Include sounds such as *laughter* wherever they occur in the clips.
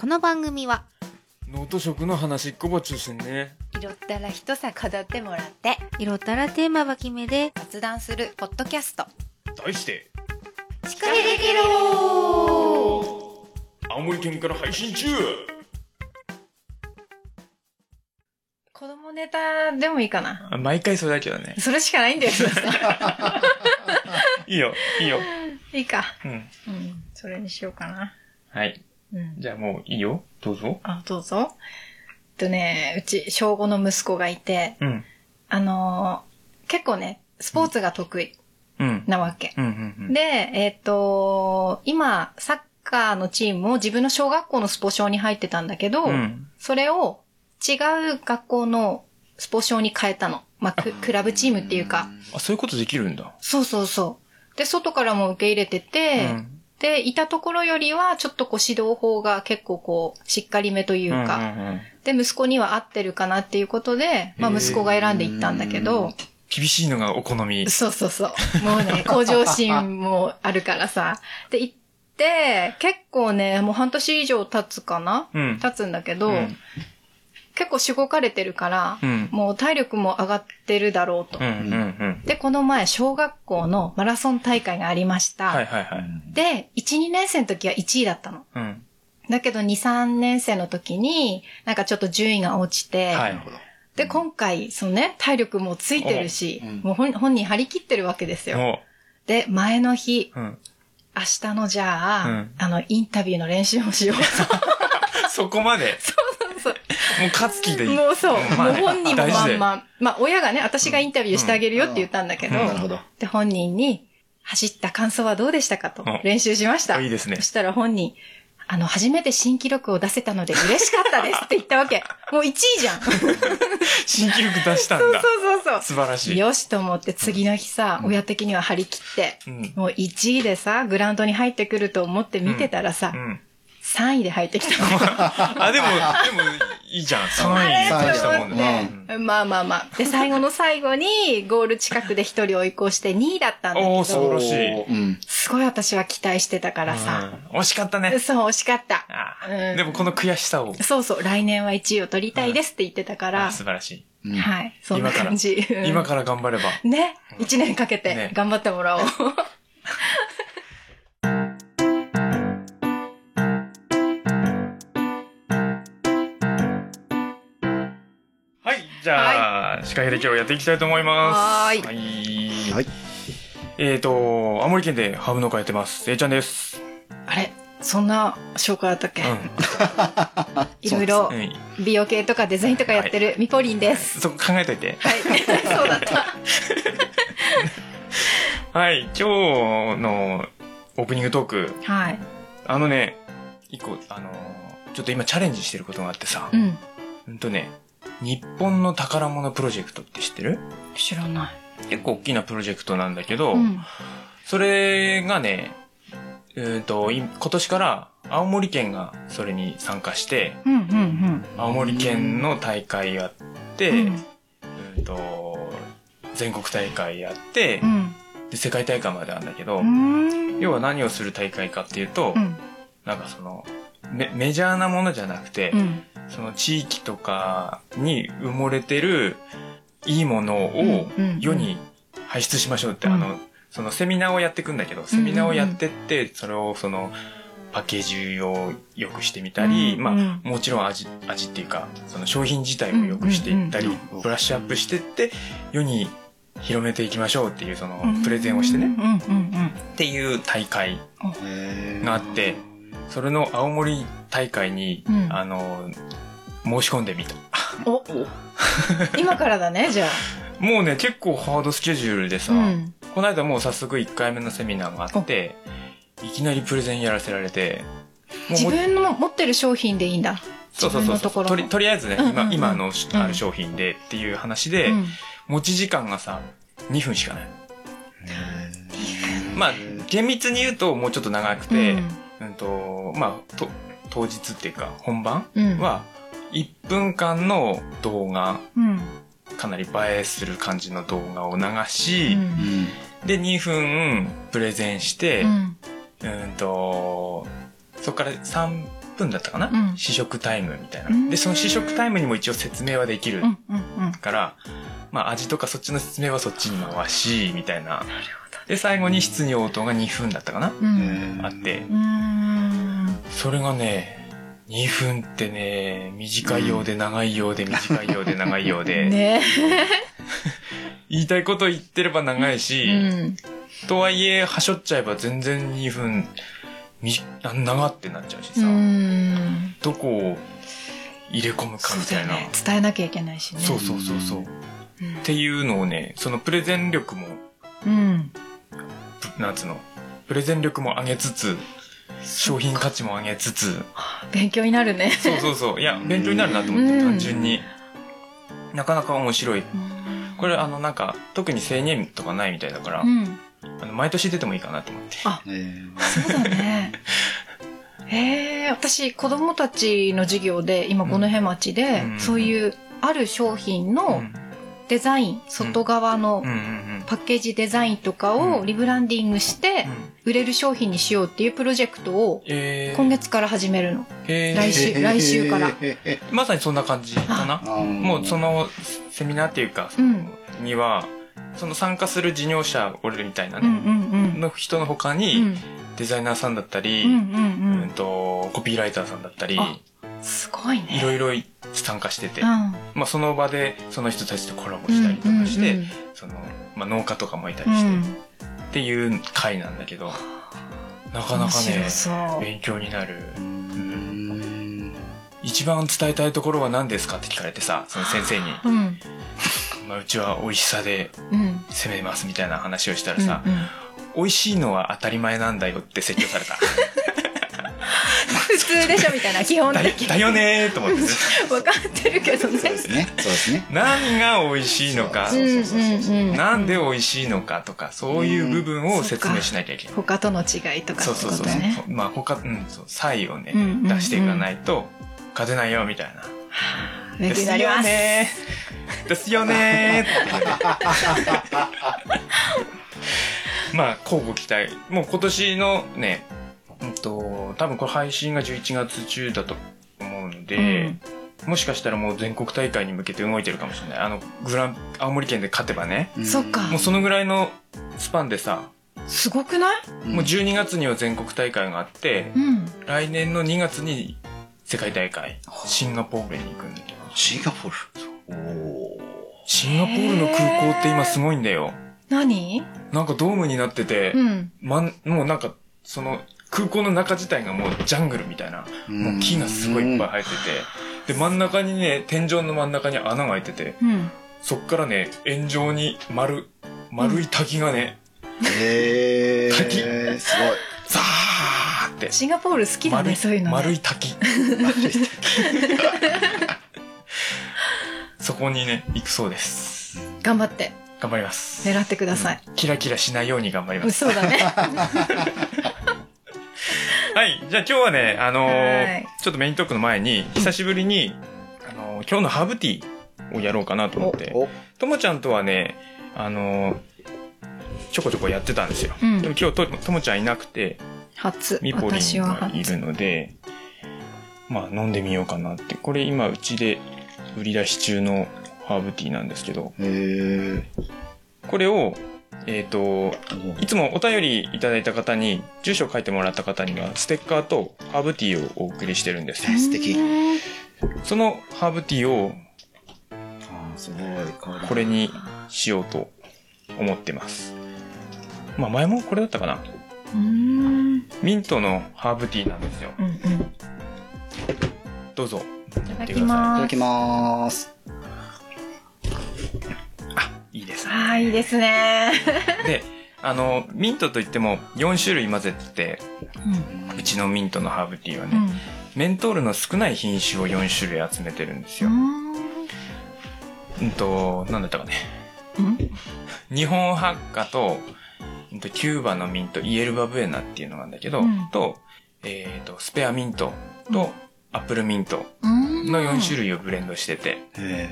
この番組は脳と食の話っこば中心ね。拾ったら一さ語ってもらって色ったらテーマは決めで雑談するポッドキャスト題して、しっかりできろ青森県から配信中子供ネタでもいいかな毎回それだけどね。それしかないんだよ *laughs* いいよ、いいよ。いいかうん。うんそれにしようかなはい。うんじゃあもういいよ。どうぞ。あどうぞえっとねうち小5の息子がいてうん。あのー結構ねスポーツが得意うん。なわけ。で、えっ、と、今、サッカーのチームを自分の小学校のスポ少に入ってたんだけど、うん。それを違う学校のスポ少に変えたの。まあ、ククラブチームっていうか。あ、そういうことできるんだ。そうそうそう。で、外からも受け入れてて、うんで、いたところよりは、ちょっとこう指導法が結構こう、しっかりめというか、うんうんうんで、息子には合ってるかなっていうことで、まあ、息子が選んでいったんだけど、厳しいのがお好み。そうそうそう。もうね、向上心もあるからさ。で、行って、結構ね、もう半年以上経つかな？うん。経つんだけど、うん結構しごかれてるから、うん。もう体力も上がってるだろうと。うん、うん、うん。で、この前、小学校のマラソン大会がありました。はい、はい、はい。で、1、2年生の時は1位だったの。うん。だけど、2、3年生の時に、なんかちょっと順位が落ちて、はい。で、今回、そのね、体力もついてるし、もう本本人張り切ってるわけですよ。もで、前の日。明日のじゃあ、うんあの、インタビューの練習をしよう *laughs* そこまで。そ *laughs* もう勝つ気でいい。もうそう、まあねもう本人もまんまん。まあ、親がね、私がインタビューしてあげるよって言ったんだけど、うんなるほど。で、本人に、走った感想はどうでしたかとうん練習しました。いいですねそしたら本人、あの、初めて新記録を出せたので嬉しかったですって言ったわけ。*laughs* もう1位じゃん。そうそう新記録出したんだ。そうそう。素晴らしい。よしと思って次の日さ、親的には張り切って、うん。もう1位でさ、グラウンドに入ってくると思って見てたらさう、ん。3位で入ってきたの。*laughs* あ、でも、でも、いいじゃん。3位でしたもんね。まあまあまあ。で、最後の最後に、ゴール近くで一人追い越して2位だったんだけおー素晴ど、らしいうん。すごい私は期待してたからさ、うん惜しかったね。そう、惜しかった。あうんでもこの悔しさを。そうそう、来年は1位を取りたいですって言ってたからあ、素晴らしい。うんはい、そんな感じ。うん今から頑張れば。ね、1年かけてね頑張ってもらおう。は *laughs* 司会で今日やっていきたいと思います。はーいい。はい。えーと、青森県でハーブ農家やってます。せいちゃんです。あれ？そんな紹介あったっけ、う *laughs* いろいろ。美容系とかデザインとかやってるミポリンです。そこ考えといて。はい。*laughs* そうだった。はい。今日のオープニングトーク。はい。あのね、一個、あのー、ちょっと今チャレンジしてることがあってさう。ん。うんとね、日本の宝物プロジェクトって知ってる？知らない。結構大きなプロジェクトなんだけど、うん。それがね、うーんと、い今年から青森県がそれに参加して、うん、うん、青森県の大会やって、う。うんーんと、全国大会やってう、ん。で世界大会まであるんだけど、うん。要は何をする大会かっていうと、うん。なんかそのメ、メジャーなものじゃなくて、うん。その地域とかに埋もれてるいいものをうん世に排出しましょうって、うん。あの、そのセミナーをやっていくんだけど、セミナーをやってって、それをその、パッケージを良くしてみたり、まあ、うんうん。もちろん味、味っていうか、その商品自体を良くしていったりうんうんうん、ブラッシュアップしてって、世に広めていきましょうっていう、その、プレゼンをしてね、うん、うん、うん。っていう大会があって、それの青森大会に、うんあの、申し込んでみた。お、今からだね、じゃ *laughs* もうね、結構ハードスケジュールであ。さ、うん。この間もう早速1回目のセミナーがあって、いきなりプレゼンやらせられて、自も分の持ってる商品でいいんだ。そうそうそうとりとりあえずね、うんうんうん今今のうんある商品でっていう話で、うん。持ち時間がさ、2分しかない。まあ、厳密に言うともうちょっと長くて、うん、と、まあ、と当日っていうか本番うん、は、1分間の動画、うん。かなり映えする感じの動画を流し、うんうん。で、2分プレゼンして、うん。うんと、そこから3分だったかな、うん試食タイムみたいなう。んで、その試食タイムにも一応説明はできるうんうんうん。から、まあ味とかそっちの説明はそっちに回し、みたいな。なるで、最後に質に応答が2分だったかな。うん。あって。それがね、2分ってね、短いようで長いようで短いようで長いようで、*laughs* ね *laughs* 言いたいこと言ってれば長いし、うん。とはいえ、はしょっちゃえば全然2分、み、な長ってなっちゃうしうさ、ん。どこを入れ込むかみたいな。ね。伝えなきゃいけないしね。そうそうそうそう。っうん。ていうのをね、そのプレゼン力も、うん。ぷなんつうの、プレゼン力も上げつつ、商品価値も上げつつ、勉強になるね。そうそうそう。いや、勉強になるなと思って、うん単純に。なかなか面白い。これ、あの、なんか、特に制限とかないみたいだから、うん。あの毎年出てもいいかなと思って。あ、えーそうだね。*laughs* へえ、私、子供たちの授業で、今、五戸町で、うんそういう、ある商品うのんデザイン、外側のうんうんパッケージデザインとかうんをリブランディングしてうん。、売れる商品にしようっていうプロジェクトをえー、今月から始めるの。えー来週来週からまさにそんな感じかな。ももうそ、のセミナーっていうか、うんには、その参加する事業者、俺みたいなうんうね、んの人の他うん。うに、んデザイナーさんだったり、うんううんんと、コピーライターさんだったり。すごいね。いろいろ参加してて、うん。まあその場でその人たちとコラボしたりとかして、うんその、まあ農家とかもいたうりして、んっていう回なんだけど、なかな面かね白、そう。勉強になる。うん一番伝えたいところは何ですかって聞かれてさ、その先生に、うん。まあうちは美味しさでうん。攻めますみたいな話をしたらさ、うんうん美味しいのは当たり前なんだよって説教された。普通でしょみたいな、基本だ的に。だよねーと思って。*laughs* 分かってるけどね。そうですね。そうですね。何が美味しいのかなんで美味しいのかとか、そういう部分を説明しなきゃいけない。他との違いとかってそうそうそう。まあ他、うん、そう、差異をね、うんうんうん出していかないと、勝てないよ、みたいな。勉強になります。ねー。ですよねー。*laughs* まあ、交互期待。もう今年のね、うんと、多分これ配信が11月中だと思うので、もしかしたらもう全国大会に向けて動いてるかもしれない。あの、グラン、青森県で勝てばね、うんそっかもうそのぐらいのスパンでさ、すごくない？もう12月には全国大会があって、うん。来年の2月に世界大会、シンガポールに行くんだけど。シンガポール？おーシンガポールの空港って今すごいんだよ。何？なんかドームになってて、うん。まん、もうなんか、その、空港の中自体がもうジャングルみたいな、もう木がすごいいっぱい生えてて、で、真ん中にね、天井の真ん中に穴が開いてて、うん。そっからね、円状に丸、丸い滝がね、へ滝ー、すごい。ザーって、シンガポール好きだね、丸い、そういうの、ね。丸い滝。*laughs* そこにね、行くそうです。頑張って、頑張ります。狙ってください。キラキラしないように頑張ります。そうだね。*laughs* *laughs* はい。じゃあ今日はね、あのーはいちょっとメイントークの前に、久しぶりに、あのー今日のハーブティーをやろうかなと思って、お、ともちゃんとはね、あのーちょこちょこやってたんですよ。うんでも今日と、ともちゃんいなくて、初。ミポリン。がいるので、まあ飲んでみようかなって。これ今うちで売り出し中のハーブティーなんですけど。これを、えっ、と、いつもお便りいただいた方に、住所を書いてもらった方には、ステッカーとハーブティーをお送りしてるんですよ。素敵うんそのハーブティーをあーすごい。これにしようと思ってます。まあ前もこれだったかな。うん。ミントのハーブティーなんですよ。うんうん。いどうぞ。ただきいたます。だきまーす。いいですね。ああ、いいですね。*laughs* で、あの、ミントといっても4種類混ぜてて、うん。うちのミントのハーブティーはね、うん。メントールの少ない品種を4種類集めてるんですよ。うんうんと、なんだったかね。うん日本ハッカと、キューバのミント、イエルバブエナっていうのがあるんだけど、うんと、えっ、と、スペアミントと、アップルミントうんの4種類をブレンドしてて、へ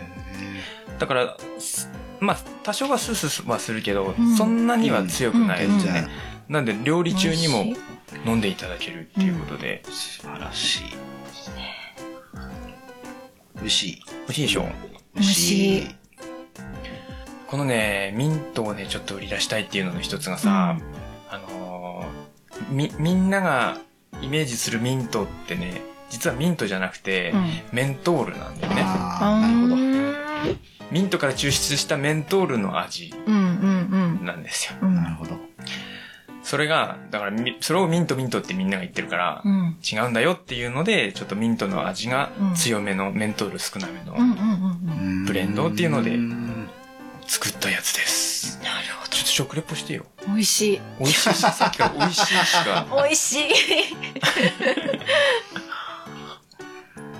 だから、すまあ、多少はスースーはするけど、うんそんなには強くないー。ですね。じゃなんで、料理中にも飲んでいただけるっていうことで、素晴らしい。美味しい。美味しいでしょ？美味しいこのね、ミントをね、ちょっと売り出したいっていうのの一つがさ、あのーみ、みんながイメージするミントってね、実はミントじゃなくて、うんメントールなんだよね。ああ、なるほど。ど。ミントから抽出したメントールの味うんうんなんですよ。なるほど。それが、だからみ、それをミントミントってみんなが言ってるから、うん。違うんだよっていうので、ちょっとミントの味が強めの、メントール少なめのうんうんうんブレンドっていうのでん作ったやつです。なるほちょっと食レポしてよ。ど。美味しい。美味しいし、さっきから美味しいしか。*laughs* 美味しい。*laughs*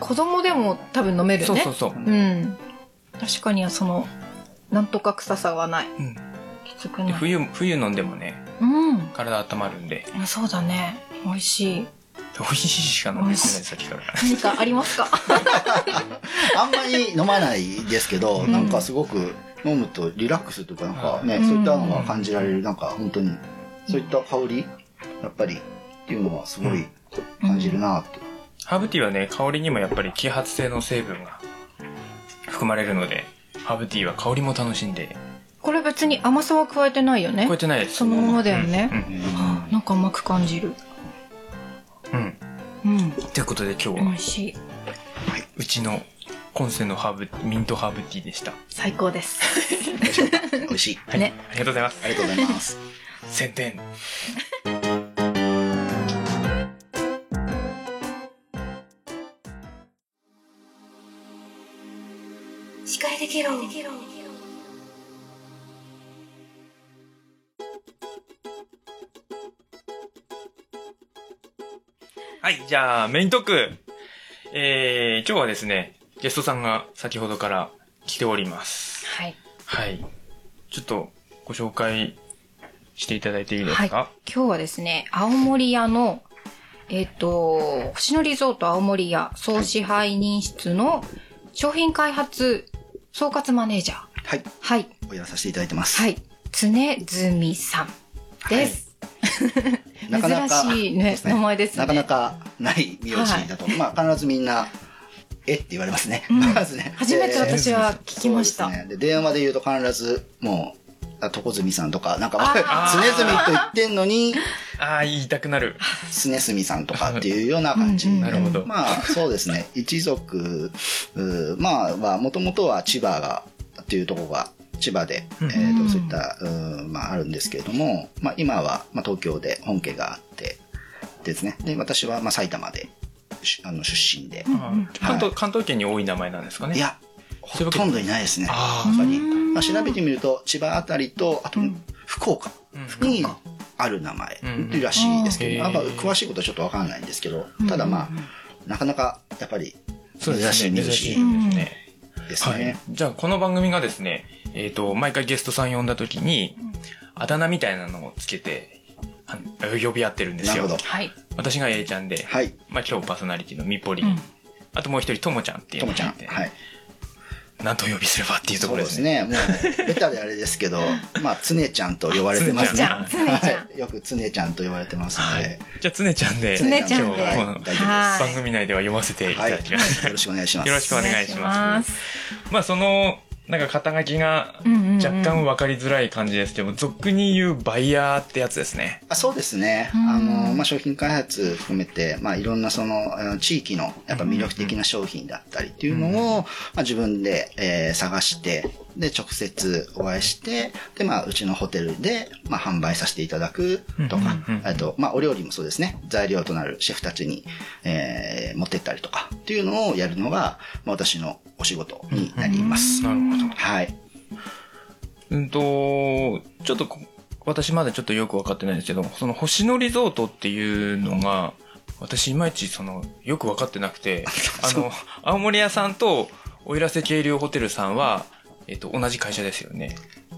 子供でも多分飲めるね。そうそうそう。うん。確かにその、なんとか臭さはない。うんきつくない。で冬、冬飲んでもね、うん。体温まるんで、あそうだね。美味しい。*laughs* 美味しいしか飲んでない、さっきから。何かありますか？*laughs* あんまり飲まないですけど、うんなんかすごく飲むとリラックスとか、なんかね、うんそういったのが感じられる、なんか本当に、そういった香り、やっぱり、っていうのはすごい感じるなって。ハーブティーはね、香りにもやっぱり揮発性の成分が含まれるので、ハーブティーは香りも楽しんで、これ別に甘さは加えてないよね超え。てないです。そのままだよねうんあなんか甘く感じる。うん。うん。ということで今日は美味、しい。うちの今世のハーブ、ミントハーブティーでした。最高です。美味しい。はい。ねありがとうございます。ありがとうございます。*laughs* 宣伝。司会できろはい、じゃあメイントーク。えー、今日はですね、ゲストさんが先ほどから来ております。はい。はい。ちょっとご紹介していただいていいですか、はい。今日はですね、青森屋の、えっ、と、星野リゾート青森屋総支配人室の商品開発総括マネージャー。はい。はい。おやらさせていただいてます。はい。常住さんです。*laughs* なかなか珍しいね名前ですねなかなかない名字だと、まあ必ずみんな、え？って言われますね。うんまずね。初めて私は聞きました。ですね。で、電話で言うと必ず、もう、あ床住さんとか、なんか、あ *laughs* 常ー住と言ってんのに、ああ、言いたくなる。常住さんとかっていうような感じ。なるほど。まあ、そうですね。*laughs* 一族、まあ、は、もともとは千葉が、っていうところが、千葉で、うんえーとそういった、うーまあ、あるんですけれども、まあ、今は、まあ、東京で本家があって、ですね。で、私は、まあ、埼玉で、しあの、出身で。関東、関東圏に多い名前なんですかね？いや、ほとんどいないですね。やああ、っぱり。うんまあ、調べてみると、千葉あたりと、あとうん、福岡うんにある名前うんらしいですけど、うんなんか詳しいことはちょっとわかんないんですけどうん、ただまあ、なかなか、やっぱり、そうですね。珍しい名珍しい字ですね。はいですね。。じゃあ、この番組がですね、えっ、と、毎回ゲストさん呼んだ時に、あだ名みたいなのをつけて、あ呼び合ってるんですよ。なるほど。はい。私が A ちゃんで、はい。まあ今日パーソナリティのみぽり、うんあともう一人ともちゃんっていうともちゃん。のがいて、はい。なんとお呼びすればっていうとこそうろですね。ですね。もう、ベタであれですけど、*laughs* まあ、つねちゃんと呼ばれてますね。はい。よくつねちゃんと呼ばれてますのはいで。。じゃあ、つねちゃんで、つねちゃんで今日このはい大丈夫です。はい番組内では読ませていたはい。だきます。よろしくお願いします。よろしくお願いしますす。まあ、その、なんか肩書きがうんうんうん若干分かりづらい感じですけども、俗に言うバイヤーってやつですね。あそうですね。うんあの、まあ、商品開発含めて、まあ、いろんなその、あの地域のやっぱ魅力的な商品だったりっていうのを、まあ、自分で、えー探して、で、直接お会いして、で、まあ、うちのホテルで、まあ、販売させていただくとかうんうんうん、あと、まあ、お料理もそうですね。材料となるシェフたちに、えー持ってったりとかっていうのをやるのが、まあ、私のお仕事になります。なるほど。はい。うんと、ちょっとこ私まだちょっとよく分かってないんですけど、その星野リゾートっていうのが、私いまいちその、よく分かってなくて、*laughs* あの、青森屋さんと奥入瀬渓流ホテルさんは、えっと、同じ会社ですよね。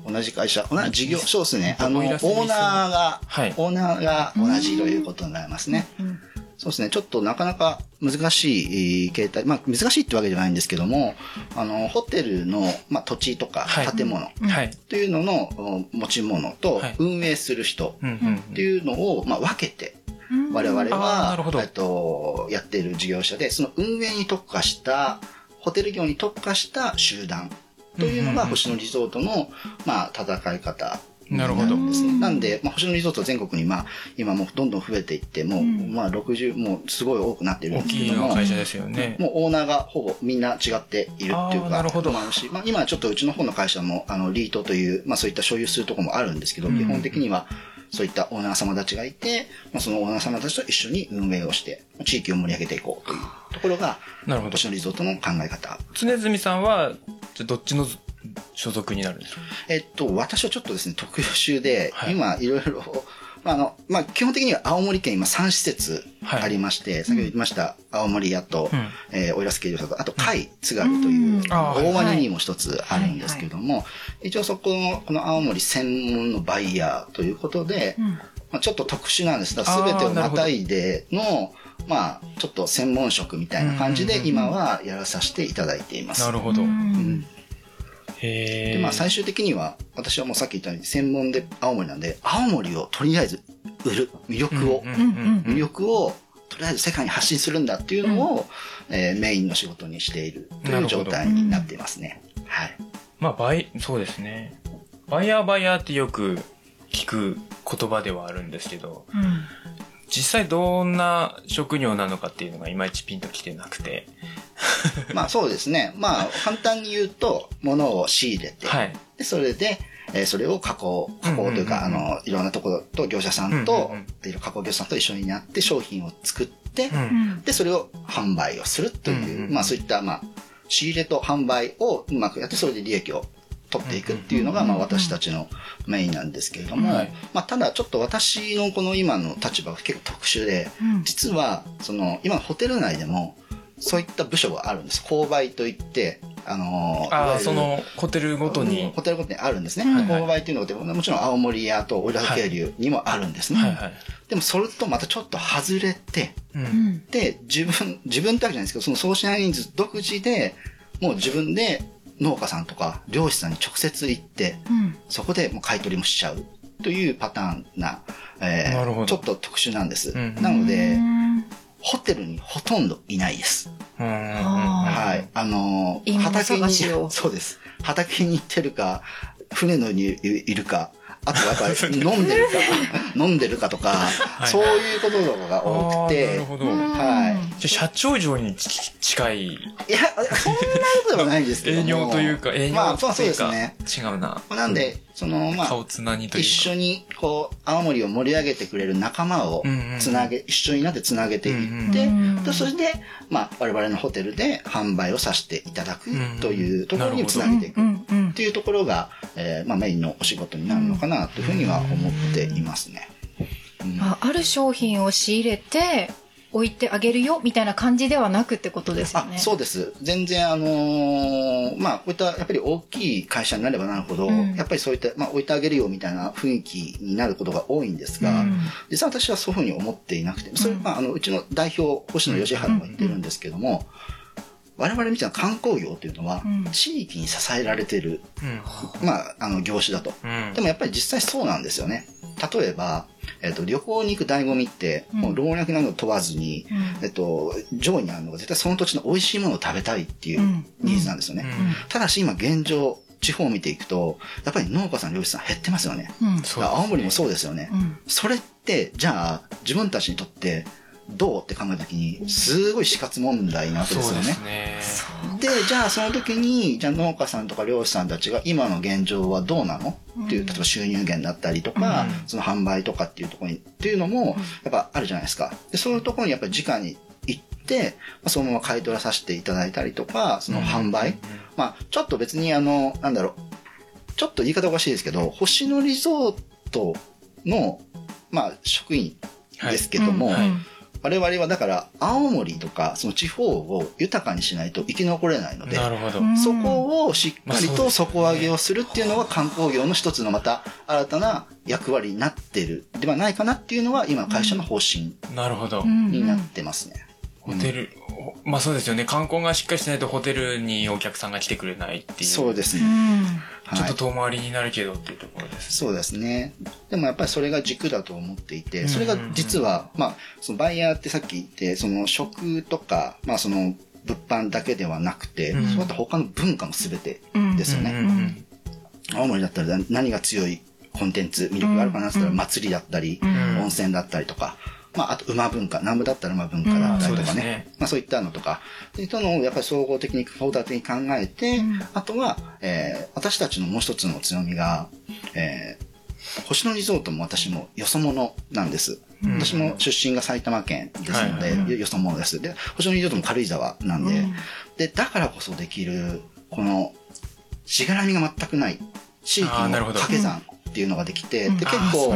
同じ会社、同じ事業、そうですね。あの、オーナーが、はいオーナーが同じということになりますね。うんそうですね。ちょっとなかなか難しいえー形態、まあ難しいってわけじゃないんですけども、あの、ホテルの、まあ土地とかはい。建物。とい。うののお持ち物とはい。運営する人っていうのを、まあ分けて、我々はえっと、やっている事業者で、その運営に特化した、ホテル業に特化した集団というのが星野リゾートの、まあ、戦い方なるほどんですね。なんで、まあ、星野リゾート全国に、まあ、今もうどんどん増えていって、もう、うんまあ、60、もうすごい多くなってるん大きいですけども、会社ですよね。もうオーナーがほぼみんな違っているっていうか、なるほどもあるし、まあ今はちょっとうちの方の会社も、あの、リートという、まあそういった所有するところもあるんですけど、うん基本的にはそういったオーナー様たちがいて、まあそのオーナー様たちと一緒に運営をして、地域を盛り上げていこうというところが、なるほど。星野リゾートの考え方。常住さんは、じゃあどっちの所属になるんですか？えっと、私はちょっとですね、特殊で、はい。今いろいろ、まあ、あの、まあ、基本的には青森県今3施設ありまして、先ほど言いました、青森屋と、うん。えー、奥入瀬渓流さんと、あと、海津軽という、大鰐にも一つあるんですけども、一応そこの、この青森専門のバイヤーということで、うん。まあ、ちょっと特殊なんです。だから全てをまたいでの、まあ、ちょっと専門職みたいな感じで、今はやらさせていただいています。なるほど。うん。で、まあ最終的には、私はもうさっき言ったように専門で青森なんで、青森をとりあえず売る、魅力を、うんうんうん魅力をとりあえず世界に発信するんだっていうのを、えーメインの仕事にしているという状態になっていますね。はい。まあ、バイ、そうですね。バイヤーバイヤーってよく聞く言葉ではあるんですけど、うん実際どんな職業なのかっていうのがいまいちピンときてなくて。*laughs* まあそうですね。まあ簡単に言うと、物を仕入れて、はい。でそれで、えーそれを加工、加工というか、あの、いろんなところと業者さんうんと、加工業者さんと一緒になって商品を作って、で、それを販売をするという、まあそういった、まあ、仕入れと販売をうまくやって、それで利益を取っていくっていうのが、まあ私たちのメインなんですけれども、はいまあただちょっと私のこの今の立場が結構特殊で、うん実は、その、今のホテル内でも、そういった部署があるんです。購買といって、あのいわあその、ホテルごとに。ホテルごとにあるんですね。うん購買っていうのが、もちろん青森屋とオイラ渓流にもあるんですね。はいはい。でもそれとまたちょっと外れて、う。うんんで、自分、自分ってわけじゃないですけど、その総支配人数独自で、もう自分で農家さんとか漁師さんに直接行って、うんそこでもう買い取りもしちゃうというパターンな、えーなるほどちょっと特殊なんです。うんなのでう、んホテルにほとんどいないです。はい。あのー芋畑に、そうです。畑に行ってるか、船のにいるか、あとはやっぱり *laughs* 飲んでるか、飲んでるかとか、いそういうこととかが多くあて、ーなるほど。はい。じゃあ社長以上にち近いいや、そんなことでもないんですけども。営業というか、営業まあ、とそういうか、ですね。違うな。なんで、その、まあ、顔つなにという一か。緒に、こう、青森を盛り上げてくれる仲間をうんうんつなげ、一緒になってつなげていって、うんでそれで、まあ、我々のホテルで販売をさせていただくというところにつなげていく。うんうんっていうところが、えーまあ、メインのお仕事になるのかなというふうには思っていますね。うんあある商品を仕入れて置いてあげるよみたいな感じではなくってことですよね。あそうです。全然、あのーまあ、こういった、やっぱり大きい会社になればなるほど、うんやっぱりそういった、まあ、置いてあげるよみたいな雰囲気になることが多いんですが、うん実は私はそういうふうに思っていなくて、それ、うんまあ、あの、うちの代表、星野義治も言ってるんですけども、我々みたいな観光業というのはうん、地域に支えられてる、うん。まあ、あの、業種だと。うん。でもやっぱり実際そうなんですよね。例えば、えっ、と、旅行に行く醍醐味って、うんもう老若男女問わずに、うんえっと、上位にあるのが絶対その土地の美味しいものを食べたいっていううんニーズなんですよね。うんただし今現状、地方を見ていくと、やっぱり農家さん、漁師さん減ってますよね。うん青森もそうですよね。うんそれって、じゃあ、自分たちにとって、どう？って考えたときに、すごい死活問題なわけですよね。そうです。ね。で、じゃあその時に、じゃあ農家さんとか漁師さんたちが今の現状はどうなの？っていう、うん。例えば収入源だったりとか、うん。その販売とかっていうところに、っていうのも、やっぱあるじゃないですか。で、そういうところにやっぱり直に行って、まあそのまま買い取らさせていただいたりとか、その販売。まあ、ちょっと別にあの、なんだろう、ちょっと言い方おかしいですけど、星野リゾートの、まあ、職員ですけども、うん。はい我々はだから、青森とか、その地方を豊かにしないと生き残れないので、なるほど。うんそこをしっかりと底上げをするっていうのが観光業の一つのまた新たな役割になってるではないかなっていうのは今の会社の方針なるほど。うんになってますね。ホテル、まあそうですよね。観光がしっかりしないとホテルにお客さんが来てくれないっていう。うそうですね。ん。ちょっとはい遠回りになるけどっていうところです。そうですね。でもやっぱりそれが軸だと思っていて、うんそれが実は、まあ、そのバイヤーってさっき言って、その食とか、まあその物販だけではなくて、うんそういった他の文化も全てうんですよね。うんうんうん青森だったら何が強いコンテンツ、魅力があるかなって言ったら祭りだったり、うん温泉だったりとか、まあ、あと馬文化、南部だったら馬文化だったりとかね。うん。ね。まあそういったのとか、そういったのをやっぱり総合的に、トータル的に考えて、うん。あとは、えー私たちのもう一つの強みが、えー星野リゾートも私もよそ者なんです。うん。私も出身が埼玉県ですので、よよそ者です。で、星野リゾートも軽井沢なんで、うん。で、だからこそできる、この、しがらみが全くない、地域の掛け算っていうのができて、うんで、結構。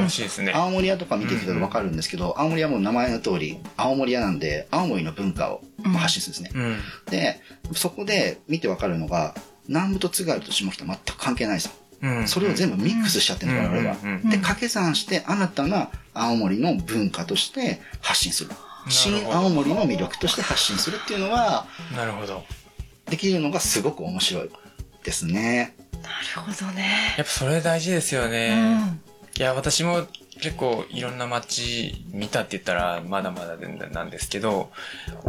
青森屋とか見てきたらわかるんですけど、青森屋も名前の通り、青森屋なんで、青森の文化を発信するんですね。うん。で、そこで見てわかるのが、南部と津軽と下北全く関係ないですよ。うん。それを全部ミックスしちゃってるの、我々は。で、掛け算して新たな青森の文化として発信する。新青森の魅力として発信するっていうのは、なるほど。できるのがすごく面白いですね。なるほどね。やっぱそれ大事ですようね。ん。いや、私も結構いろんな街見たって言ったらまだまだなんですけど、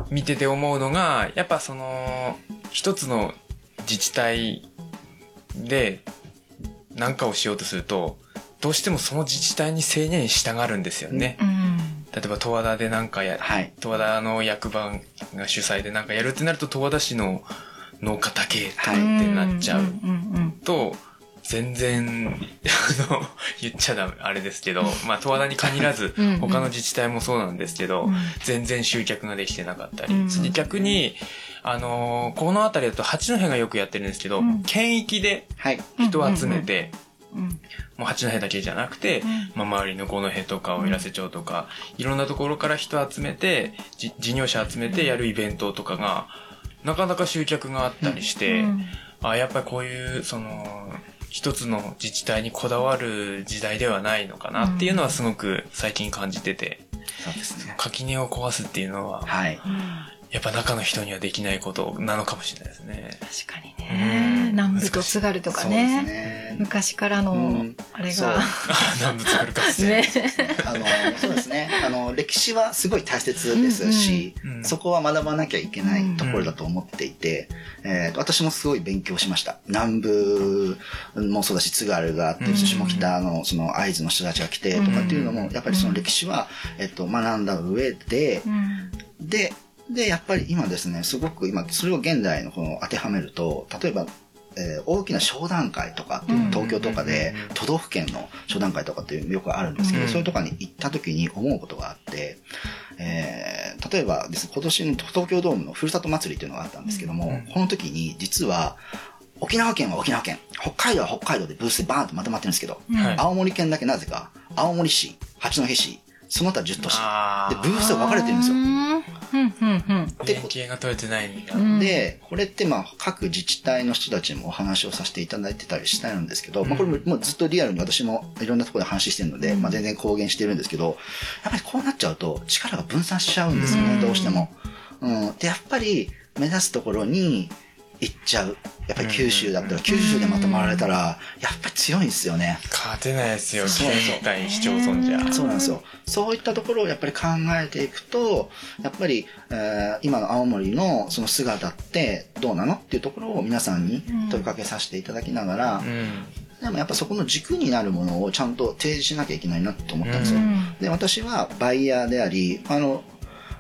見てて思うのが、やっぱその、一つの自治体で何かをしようとすると、どうしてもその自治体に制限に従うんですよね。うん。例えば十和田でなんかや、はい。十和田の役場が主催でなんかやるってなると十和田市の農家だけとかってなっちゃうと、全然、*laughs* あの、言っちゃダメ、あれですけど、まあ、十和田に限らず他の自治体もそうなんですけどうん、全然集客ができてなかったり、逆に、あのーこの辺りだと八戸がよくやってるんですけどうん、県域ではい。人を集めて、うん。もう八戸だけじゃなくて、うん。まあ、周りの五戸とか、奥入瀬町とか、いろんなところから人集めて、じ事業者集めてやるイベントとかが、なかなか集客があったりして、うんあやっぱりこういう、その、一つの自治体にこだわる時代ではないのかなっていうのはすごく最近感じてて、そうですね。垣根を壊すっていうのは、はい。やっぱ中の人にはできないことなのかもしれないですね。確かにうね。ん南部と津軽とかね。ね。昔からのうん、あれが。南部作るか。*laughs* あの、そうですね。あの、歴史はすごい大切ですし、うんうんそこは学ばなきゃいけないところだと思っていて、えーと私もすごい勉強しました。南部もそうだし、津軽があって、うん下北のその会津の人たちが来てとかっていうのも、やっぱりその歴史は、えっと、学んだ上で、うんで、で、やっぱり今ですね、すごく今、それを現代のこの当てはめると、例えば、えー大きな商談会とか東京とかでうん都道府県の商談会とかっていうのよくあるんですけど、うんそういうとこに行った時に思うことがあって、えー例えばですね今年の東京ドームのふるさと祭りっていうのがあったんですけども、うんこの時に実は沖縄県は沖縄県、北海道は北海道でブースでバーンとまとまってるんですけど、はい。青森県だけなぜか、青森市、八戸市、その他10都市。あで、ブースが分かれてるんですよ。うんうんうんで連携が取れてないんだ。うんで、これってまあ各自治体の人たちにもお話をさせていただいてたりしたんですけど、まあこれももうずっとリアルに私もいろんなところで話してるので、まあ全然公言してるんですけど、やっぱりこうなっちゃうと力が分散しちゃうんですよね、うんどうしても。うん。で、やっぱり目指すところに行っちゃう。やっぱり九州だったら、九州でまとまられたら、やっぱり強いんですよね。勝てないですよ、そうそう市町村じゃ。そうなんですよ。そういったところをやっぱり考えていくと、やっぱり、えー今の青森のその姿ってどうなのっていうところを皆さんに問いかけさせていただきながら、うん。でもやっぱそこの軸になるものをちゃんと提示しなきゃいけないなと思ったんですよ。うんで、私はバイヤーであり、あの、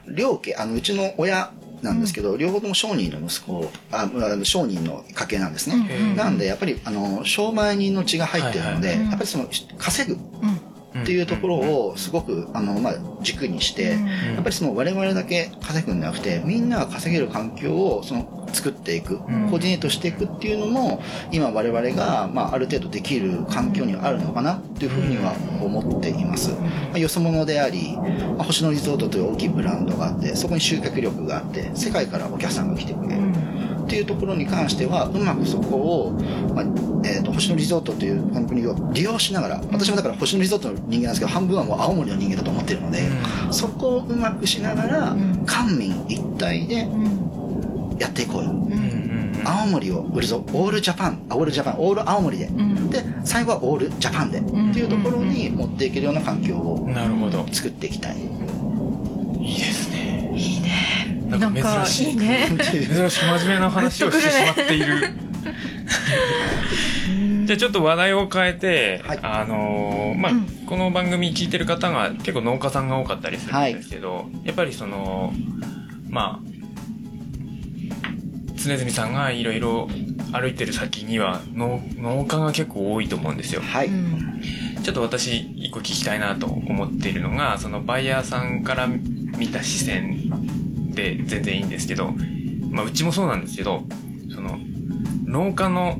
両家、あの、うちの親なんですけど、両方とも商人の息子、あ、あ商人の家系なんですね。うん。なんで、やっぱり、あの、商売人の血が入ってるので、やっぱりその、稼ぐ。うんっていうところをすごく、あの、まあ、軸にして、うんやっぱりその我々だけ稼ぐんじゃなくて、みんなが稼げる環境をその作っていく、んコーディネートしていくっていうのも、今我々が、まあ、ある程度できる環境にはあるのかなっていうふうには思っています。まあ、よそ者であり、まあ、星野リゾートという大きいブランドがあって、そこに集客力があって、世界からお客さんが来てくれる。っていうところに関しては、うまくそこを、まあえー、と星野リゾートというカンパニーを利用しながら、私もだから星野リゾートの人間なんですけど、半分はもう青森の人間だと思ってるので、そこをうまくしながら、官民一体でうんやっていこうよ。うんうんうん青森を売るぞ。オールジャパン。あオールジャパン。オール青森で。んで、最後はオールジャパンで。んっていうところに持っていけるような環境をなるほど。作っていきたい。いいですね。ななんんかか珍しいいいね。珍しく真面目な話をしてしまっている。じゃあちょっと話題を変えて、はいあのーまあ、うんこの番組聞いてる方が結構農家さんが多かったりするんですけど、やっぱりその、まあ、常住さんがいろいろ歩いてる先には農農家が結構多いと思うんですよ。はい。うんちょっと私一個聞きたいなと思っているのが、そのバイヤーさんから見た視線で全然いいんですけど、まあうちもそうなんですけど、その農家の、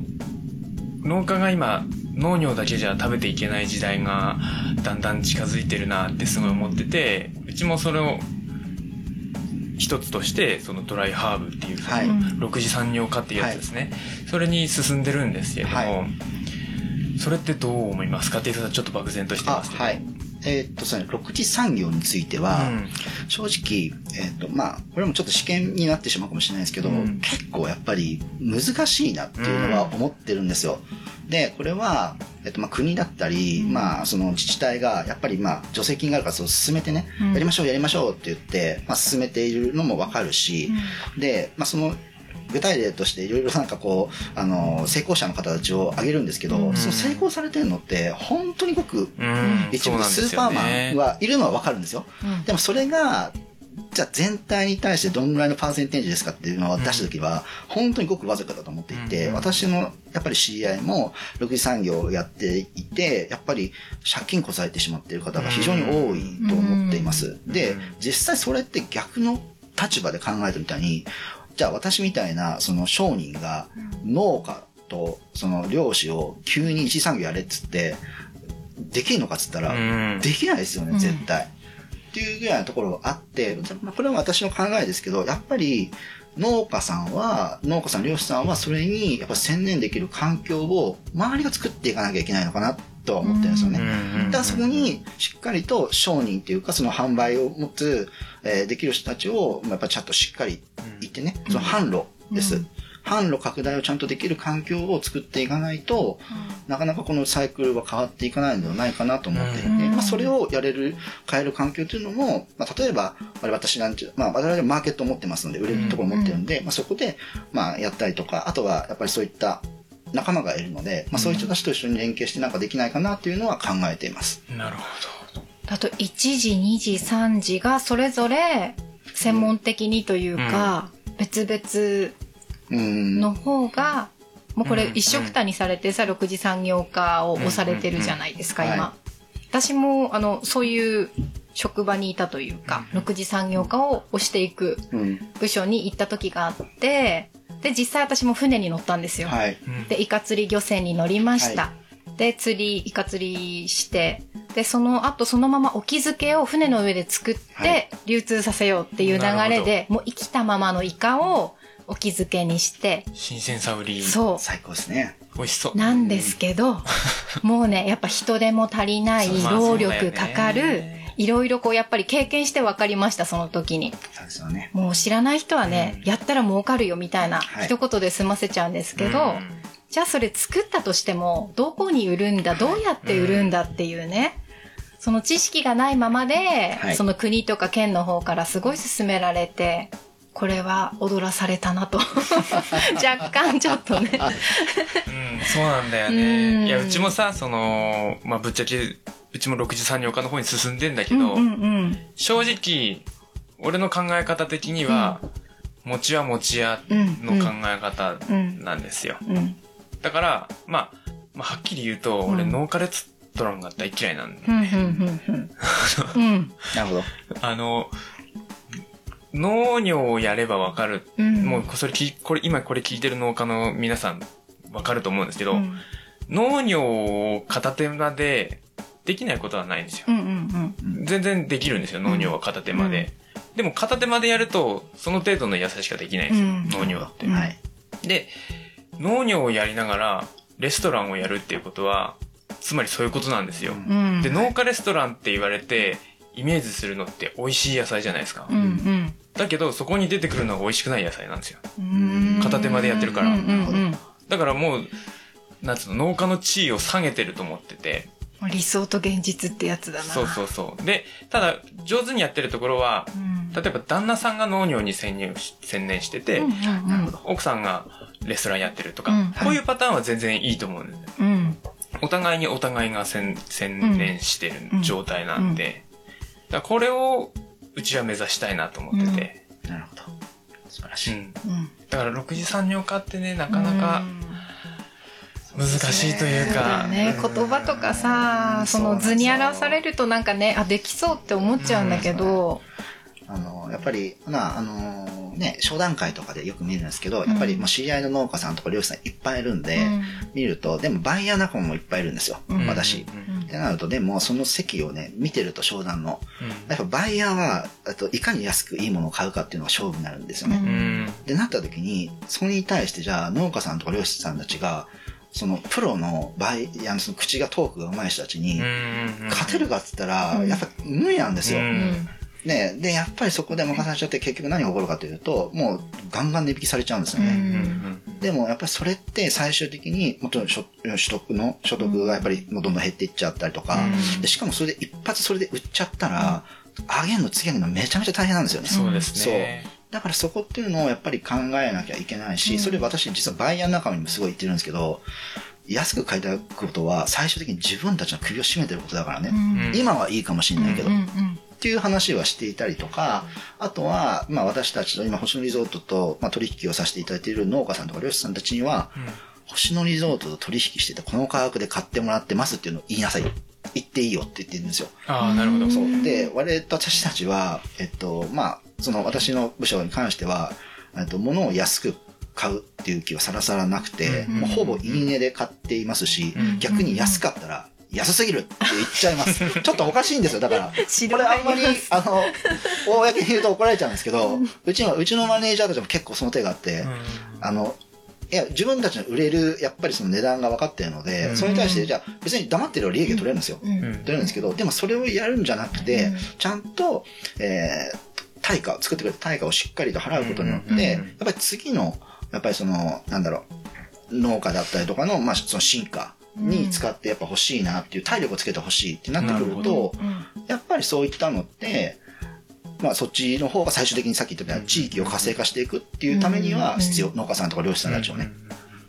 農家が今農業だけじゃ食べていけない時代がだんだん近づいてるなってすごい思ってて、うちもそれを一つとして、そのドライハーブっていう、そのはい6次産業化っていうやつですね。それに進んでるんですけれども、はいそれってどう思いますか？っていうとちょっと漠然としてあ、ますけど。はい。えーっと、その6次産業については、うん。正直、えーっと、まあ、これもちょっと試験になってしまうかもしれないですけど、うん。結構やっぱり難しいなっていうのは思ってるんですよ。で、これは、えっと、まあ、国だったり、まあ、その自治体が、やっぱり、まあ、助成金があるから、そう進めてね、うん。やりましょう、やりましょうって言って、まあ、進めているのもわかるし、で、まあ、その、具体例としていろいろなんかこう、あの、成功者の方たちを挙げるんですけど、うん。その成功されてるのって、本当にごくうん、一部スーパーマンはいるのはわかるんですよ。うん。でもそれが、じゃあ全体に対してどんぐらいのパーセンテージですかっていうのを出したときは、本当にごくわずかだと思っていて、うん。私のやっぱり知り合いも、6次産業をやっていて、やっぱり借金こされてしまっている方が非常に多いと思っています。でうん、実際それって逆の立場で考えてみたいに、じゃあ私みたいなその商人が農家とその漁師を急に一次産業やれっつって、できるのかっつったら、うん。できないですよね、うん。絶対。っていうぐらいのところがあって、まあこれは私の考えですけど、やっぱり農家さんは、農家さん、漁師さんはそれにやっぱ専念できる環境を周りが作っていかなきゃいけないのかなとは思ってるんですよね。うんだからそこにしっかりと商人っていうかその販売を持つ、えーできる人たちをまあやっぱちゃんとしっかり言ってね、その販路です。うん。販路拡大をちゃんとできる環境を作っていかないと、なかなかこのサイクルは変わっていかないのではないかなと思っていて、うん。まあ、それをやれる、変える環境というのも、まあ、例えば、私なんていう、まあ、我々はマーケットを持ってますので、売れるところを持ってるんで、まあ、そこで、まあ、やったりとか、あとは、やっぱりそういった仲間がいるので、まあ、そういう人たちと一緒に連携してなんかできないかなというのは考えています。なるほど。あと1時2時3時がそれぞれ専門的にというか、別々うん。の方がもうこれうん一緒くたにされてさ6次産業化を押されてるじゃないですかうんうんうん今。私もあのそういう職場にいたというか6次産業化を押していくうん。部署に行った時があってで実際私も船に乗ったんですよ。はい。うんでイカ釣り漁船に乗りました、はで釣りイカ釣りしてでその後そのまま沖漬けを船の上で作っはて流通させようっていう流れで、もう生きたままのイカを沖漬けにして新鮮さ売り。そ最高ですね。美味しそうう。なんですけどもうねやっぱ人手も足りない *laughs* 労力かかるいろいろこうやっぱり経験して分かりましたその時にそうですよね。もう知らない人はね、うんやったら儲かるよみたいなはい一言で済ませちゃうんですけど、うんじゃあそれ作ったとしても、どこに売るんだ、どうやって売るんだっていうね、その知識がないままで、はいその国とか県の方からすごい勧められて、これは踊らされたなと。*laughs* 若干ちょっとね。うん、そうなんだようんね。いや、うちもさ、その、まあ、ぶっちゃけ、うちも6次産業化の方に進んでんだけど、うんうん正直、俺の考え方的には、餅は餅屋の考え方なんですよ。うん。うん。だから、まあ、まあ、はっきり言うと、俺、うん農家レストランが大嫌いなんで、ふんふんふんふん。*laughs* うん。なるほど。あの、農業をやればわかる。うん。もう、それこれ、今これ聞いてる農家の皆さん、わかると思うんですけど、うん農業を片手間でできないことはないんですよ。うんうん全然できるんですよ、農業は片手間で。でも片手間でやると、その程度の野菜しかできないんですよ、うん農業って。うんはい。で、農業をやりながら、レストランをやるっていうことは、つまりそういうことなんですよ。うん。うん。で、農家レストランって言われて、イメージするのって美味しい野菜じゃないですか。うんうん。だけど、そこに出てくるのが美味しくない野菜なんですよ。うん片手間でやってるからうんうんだからもう、なんつうの、農家の地位を下げてると思ってて。うん、理想と現実ってやつだな。そうそうそう。で、ただ、上手にやってるところは、うん。例えば旦那さんが農業に専入し専念してて、うんうん奥さんがレストランやってるとか、うんこういうパターンは全然いいと思うんだよね。うん。うん。お互いにお互いが専専念してる状態なんで、だからこれをうちは目指したいなと思ってて、なるほど。素晴らしい。だから6次産業化ってね、なかなか難しいというか、よね、言葉とかさ、その図に表されるとなんかね、あ、できそうって思っちゃうんだけど、あの、やっぱり、まあ、あのね、商談会とかでよく見るんですけど、やっぱりもう知り合いの農家さんとか漁師さんいっぱいいるんで、うん。見ると、でもバイヤー仲間もいっぱいいるんですよ、うん。私。うん。ってなると、でもその席をね、見てると商談の、うん。やっぱバイヤーは、あといかに安くいいものを買うかっていうのが勝負になるんですよね。うんうん。で、なった時に、それに対してじゃあ農家さんとか漁師さんたちが、そのプロのバイヤーのその口がトークが上手い人たちに、勝てるかっつったら、うんやっぱ無理なんですよ。ね、で、やっぱりそこで任されちゃって結局何が起こるかというと、もうガンガン値引きされちゃうんですよね。でもやっぱりそれって最終的に、もちろん所取得の所得がやっぱりもうどんどん減っていっちゃったりとか、うんでしかもそれで一発それで売っちゃったら、上げるの次上げるのめちゃめちゃ大変なんですよね。そうですね。だからそこっていうのをやっぱり考えなきゃいけないし、それ私実はバイヤー仲間にもすごい言ってるんですけど、安く買いただくことは最終的に自分たちの首を絞めてることだからね。うん今はいいかもしれないけど、うんっていう話はしていたりとか、あとは、まあ私たちと今星野リゾートと、まあ、取引をさせていただいている農家さんとか漁師さんたちには、星野リゾートと取引しててこの価格で買ってもらってますっていうのを言いなさい。言っていいよって言ってるんですよ。ああ、なるほど。そう。で、我々私たちは、えっと、まあ、その私の部署に関しては、えっと、物を安く買うっていう気はさらさらなくて、うんもうほぼいいねで買っていますし、うん逆に安かったら、安すぎるって言っちゃいます。*laughs* ちょっとおかしいんですよ、だから。白これあんまりあの、公に言うと怒られちゃうんですけど、うちの、うちのマネージャーたちも結構その手があって、あの、いや、自分たちの売れる、やっぱりその値段が分かってるので、うん。それに対して、じゃあ別に黙ってれば利益が取れるんですよ。うん。うん。取れるんですけど、でもそれをやるんじゃなくて、うん。ちゃんと、えー、対価、作ってくれた対価をしっかりと払うことによって、うんやっぱり次の、やっぱりその、なんだろう、農家だったりとかの、まあ、その進化に使ってやっぱ欲しいなっていう、体力をつけて欲しいってなってくなると、うんやっぱりそういったのって、まあそっちの方が最終的にさっき言ったように地域を活性化していくっていうためには必要、うん農家さんとか漁師さんたちをね、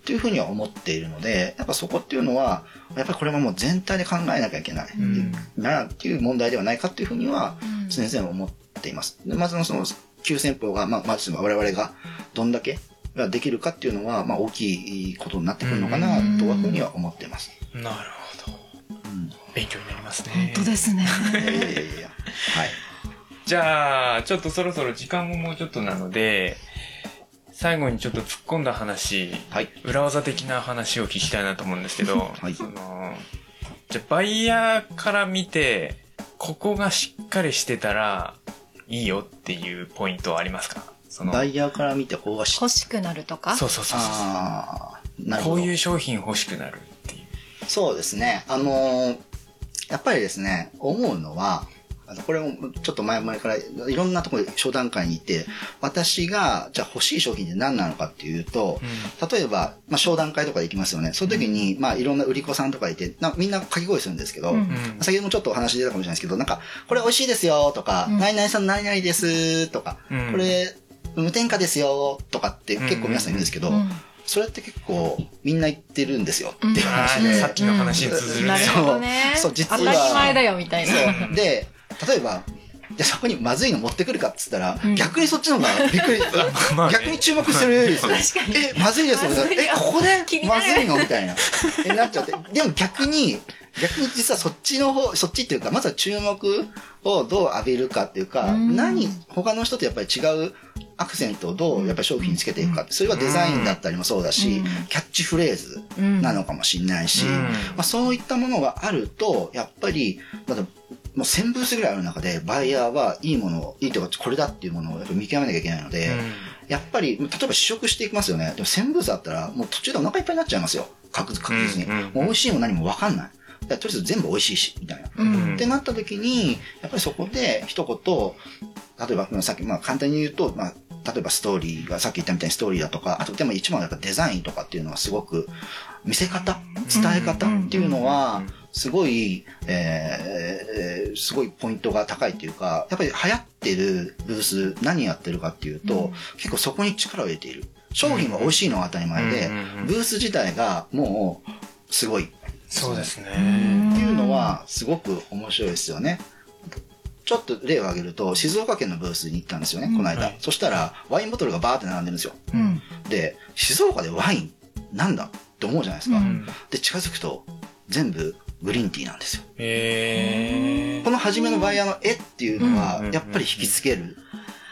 っていうふうには思っているので、やっぱそこっていうのは、やっぱりこれはもう全体で考えなきゃいけない、うんなっていう問題ではないかっていうふうにはうん常々思っています。でまずその急先鋒が、まあ、まず我々がどんだけができるかっていうのは、まあ大きいことになってくるのかなというふうには思っています。なるほど。うん。勉強になりますね。本当ですね。いやいやいやいや。はい。じゃあ、ちょっとそろそろ時間ももうちょっとなので、最後にちょっと突っ込んだ話、はい。裏技的な話を聞きたいなと思うんですけど、*laughs* はいそのじゃあバイヤーから見て、ここがしっかりしてたらいいよっていうポイントはありますか？そのバイヤーから見て、ここがし欲しくなるとか？そうそうそうそう。こういう商品欲しくなるっていう。そうですね。あのーやっぱりですね、思うのは、あのこれもちょっと前々からいろんなところで商談会に行って、私がじゃあ欲しい商品って何なのかっていうと、例えば、まあ、商談会とかで行きますよね。その時に、まあ、いろんな売り子さんとかいて、なみんな掛け声するんですけど、うんうん先ほどもちょっとお話出たかもしれないですけど、なんか、これ美味しいですよとか、うん何々さん何々ですとか、うんこれ無添加ですよとかって結構皆さん言うんですけど、うんそれって結構みんな言ってるんですよっていうあ話で。ーさっきの話に通ずるね。なるほどね。そう実は当たり前だよみたいな。そう。で、例えば、じゃあそこにまずいの持ってくるかっつったら、うん。逆にそっちの方がびっくり、*laughs* まあね。逆に注目する。ですよ。確かに。え、まずいですよ。え、ここでまずいのみたいな。え、なっちゃって。でも逆に、逆に実はそっちの方、そっちっていうか、まずは注目をどう浴びるかっていうか、うん。何、他の人とやっぱり違うアクセントをどうやっぱり商品につけていくかって、それはデザインだったりもそうだし、うん。キャッチフレーズうんなのかもしれないし、うん。まあ、そういったものがあると、やっぱり、もう1000ブースぐらいある中で、バイヤーはいいものを、いいとか、これだっていうものをやっぱ見極めなきゃいけないので、やっぱり、例えば試食していきますよね。でも1000ブースあったら、もう途中でお腹いっぱいになっちゃいますよ。確確実に。うんうんもう美味しいも何も分かんない。とりあえず全部美味しいし、みたいな。うんってなった時に、やっぱりそこで一言、例えば、まあさっき、まあ簡単に言うと、まあ、例えばストーリーが、さっき言ったみたいにストーリーだとか、あとでも一番はやっぱデザインとかっていうのはすごく、見せ方、伝え方っていうのは、すごい、えー、すごいポイントが高いっていうか、やっぱり流行ってるブース何やってるかっていうと、結構そこに力を入れている。商品が美味しいのは当たり前でうんうんうん、ブース自体がもう、すごい。そうですね。っていうのは、すごく面白いですよね。ちょっと例を挙げると、静岡県のブースに行ったんですよね、この間。はいそしたら、ワインボトルがバーって並んでるんですよ。うんで、静岡でワイン、なんだって思うじゃないですか。うんで、近づくと、全部グリーンティーなんですよ。へこの初めのバイヤーの絵っていうのはうん、やっぱり引きつける。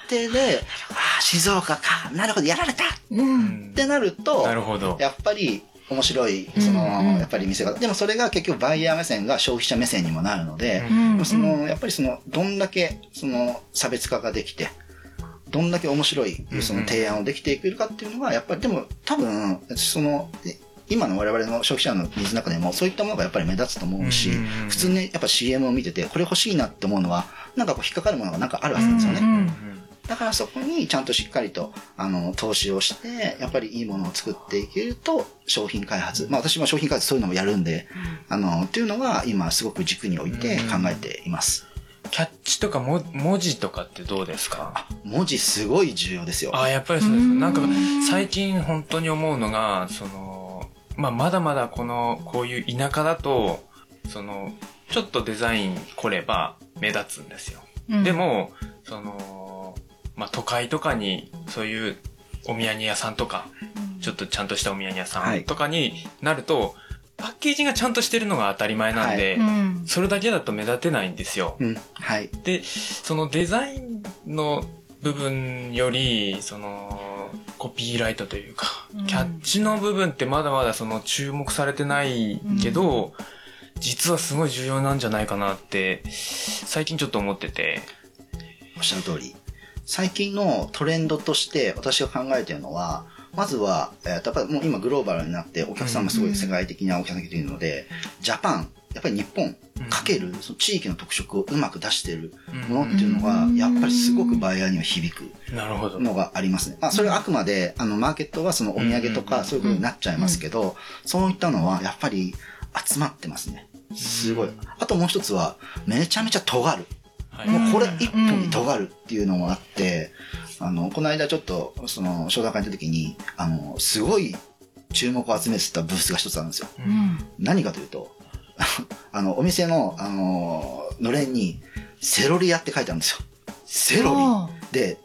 で、で、ああ、静岡か、なるほど、やられたっうんてなると、なるほど。やっぱり面白い、その、やっぱり見せ方。でもそれが結局バイヤー目線が消費者目線にもなるので、うんその、やっぱりその、どんだけ、その、差別化ができて、どんだけ面白い、その提案をできていけるかっていうのは、やっぱりでも、多分、その、今の我々の消費者のニーズの中でも、そういったものがやっぱり目立つと思うしうんうんうん、普通にやっぱ CM を見てて、これ欲しいなって思うのは、なんかこう引っかかるものがなんかあるはずなんですよね。うんだからそこにちゃんとしっかりと、あの、投資をして、やっぱりいいものを作っていけると、商品開発。まあ私も商品開発そういうのもやるんで、あの、っていうのが今すごく軸に置いて考えています。キャッチとかも文字とかってどうですか？文字すごい重要ですよ。あ、やっぱりそうですなんか、最近本当に思うのが、その、まあ、まだまだこの、こういう田舎だと、その、ちょっとデザイン来れば目立つんですよ。うんでも、その、まあ、都会とかに、そういうお土産屋さんとか、ちょっとちゃんとしたお土産屋さはいんとかになると、パッケージがちゃんとしてるのが当たり前なんで、うんそれだけだと目立てないんですよ。うん。はい。で、そのデザインの部分より、その、コピーライトというか、うんキャッチの部分ってまだまだその注目されてないけど、実はすごい重要なんじゃないかなって、最近ちょっと思ってて。おっしゃる通り。最近のトレンドとして私が考えているのは、まずは、えーやっぱりもう今グローバルになってお客さんもすごい世界的なお客さんがいるので、ジャパン、やっぱり日本かけるその地域の特色をうまく出しているものっていうのが、やっぱりすごくバイヤーには響くなるほど。のがありますね。まあ、それはあくまで、あの、マーケットはそのお土産とうんかそういうことになっちゃいますけど、そういったのはやっぱり集まってますね。すごい。あともう一つは、めちゃめちゃ尖る。はいもうこれ一本に尖るっていうのもあって、あの、この間ちょっと、その、商談会の時に、あの、すごい注目を集めてたブースが一つあるんですよ。うん何かというと、あの、お店の、あの、のれんに、セロリ屋って書いてあるんですよ。セロあリ。で、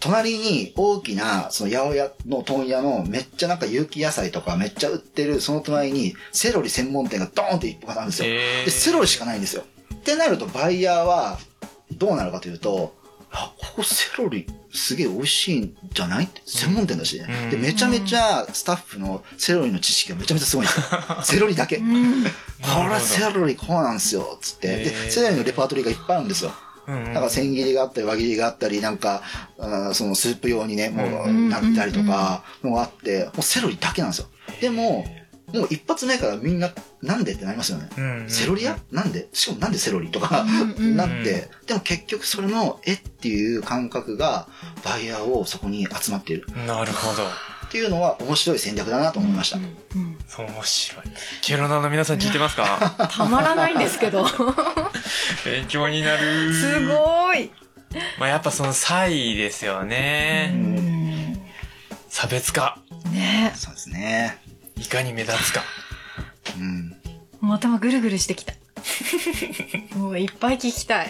隣に大きな、その八百屋の問屋のめっちゃなんか有機野菜とかめっちゃ売ってる、その隣にセロリ専門店がドーンって一個あるんですよ。で、セロリしかないんですよ。ってなるとバイヤーはどうなるかというと、あ、ここセロリすげえ美味しいんじゃない？って専門店だしね、うん。で、めちゃめちゃスタッフのセロリの知識がめちゃめちゃすごい。んですよ。セロリだけ。うん。これセロリこうなんですよ、つって。で、セロリのレパートリーがいっぱいあるんですよ。なんか千切りがあったり輪切りがあったり、なんか、あーそのスープ用にね、もううん。なったりとかのがあって、もうセロリだけなんですよ。でも、もう一発目からみんな、なんでってなりますよね。うんうんセロリ屋？なんで？しかもなんでセロリとかうんうんなって、でも結局それの絵っていう感覚がバイヤーをそこに集まっているなるほど。っていうのは面白い戦略だなと思いました。うんそう面白い。ケロナの皆さん聞いてますか？*laughs* たまらないんですけど。*laughs* 勉強になる。すごい。まあやっぱその差異ですようね。ん差別化。ねそうですね。いかに目立つか。うん。もう頭ぐるぐるしてきた。*laughs* もういっぱい聞きたい。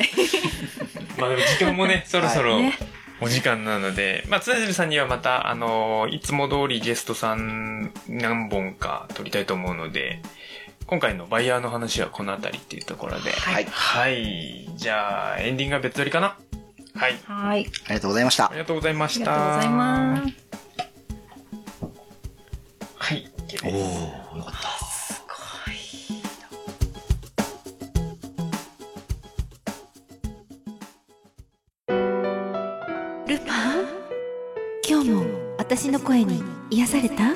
*laughs* まあでも時間もね、*laughs* そろそろねお時間なので、まあ、常住さんにはまた、あのいつも通りゲストさん何本か撮りたいと思うので、今回のバイヤーの話はこの辺りっていうところで。はい。はい。じゃあ、エンディングは別撮りかなはい。はい。ありがとうございましたあ。りがとうございまあした。りがとうございます。はい。きです。およかったすごいルパン今日も私の声に癒された？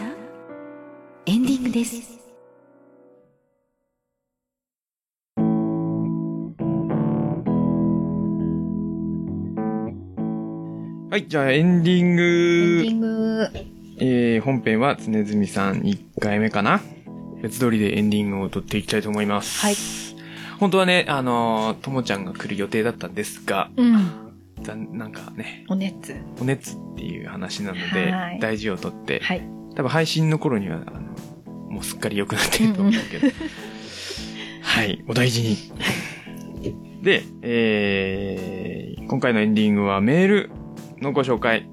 エンディングです。はい、じゃあエンディング。エンディング。えー、本編は常住さん1回目かな別撮りでエンディングを撮っていきたいと思います。はい。本当はね、あのーともちゃんが来る予定だったんですが、うん。残なんかね、お熱。お熱っていう話なので、はい大事をとって、はい。多分配信の頃には、あの、もうすっかり良くなってると思うけど。*laughs* はい、お大事に。で、えー、今回のエンディングはメールのご紹介。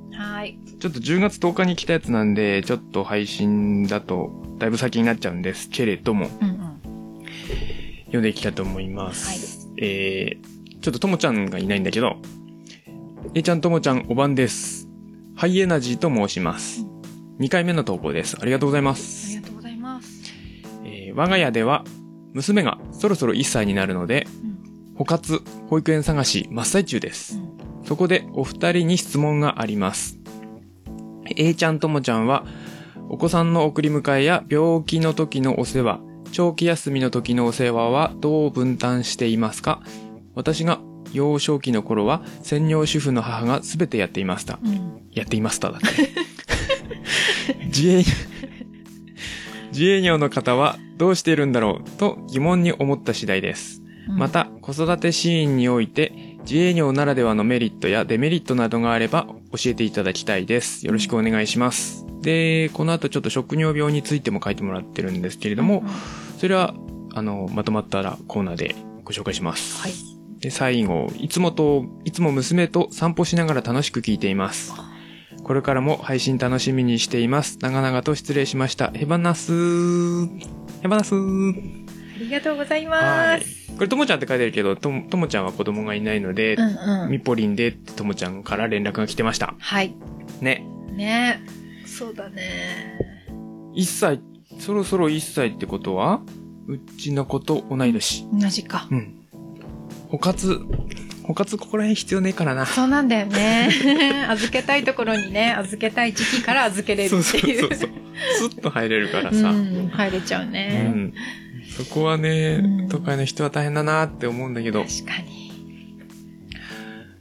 はい。ちょっと10月10日に来たやつなんで、ちょっと配信だとだいぶ先になっちゃうんですけれども、うんうん。読んでいきたいと思います。えー、ちょっとともちゃんがいないんだけど、えーちゃんともちゃんおばんです。ハイエナジーと申します。2回目の投稿です。ありがとうございまありす。がとうございます。えー我が家では、娘がそろそろ1歳になるので、うん。保活、保育園探し真っ最中です。そこでお二人に質問があります。A ちゃんともちゃんは、お子さんの送り迎えや病気の時のお世話、長期休みの時のお世話はどう分担していますか？私が幼少期の頃は専業主婦の母が全てやっていました。うん。やっていましただって。自営、自営業の方はどうしているんだろうと疑問に思った次第です。うんま、た、子育てシーンにおいて、自営業ならではのメリットやデメリットなどがあれば教えていただきたいです。よろしくお願いします。で、この後ちょっと食尿病についても書いてもらってるんですけれども、それは、あの、まとまったらコーナーでご紹介します。はい。で、最後、いつもと、いつも娘と散歩しながら楽しく聞いています。これからも配信楽しみにしています。長々と失礼しました。ヘバナスー。ヘバナスー。ありがとうございはます。い。これ、ともちゃんって書いてるけど、とも、ともちゃんは子供がいないので、うんうん。みぽりんでってともちゃんから連絡が来てました。はい。ね。ねそうだね。1歳、そろそろ1歳ってことは、うちの子と同い年。同じか。うん。補活、補活ここら辺必要ねえからな。そうなんだよね。*laughs* 預けたいところにね、預けたい時期から預けれるそうっていう。そうそうそう。スッと入れるからうさ。ん、入れちゃううね。ん。そこはね、うん。都会の人は大変だなって思うんだけど、確かに。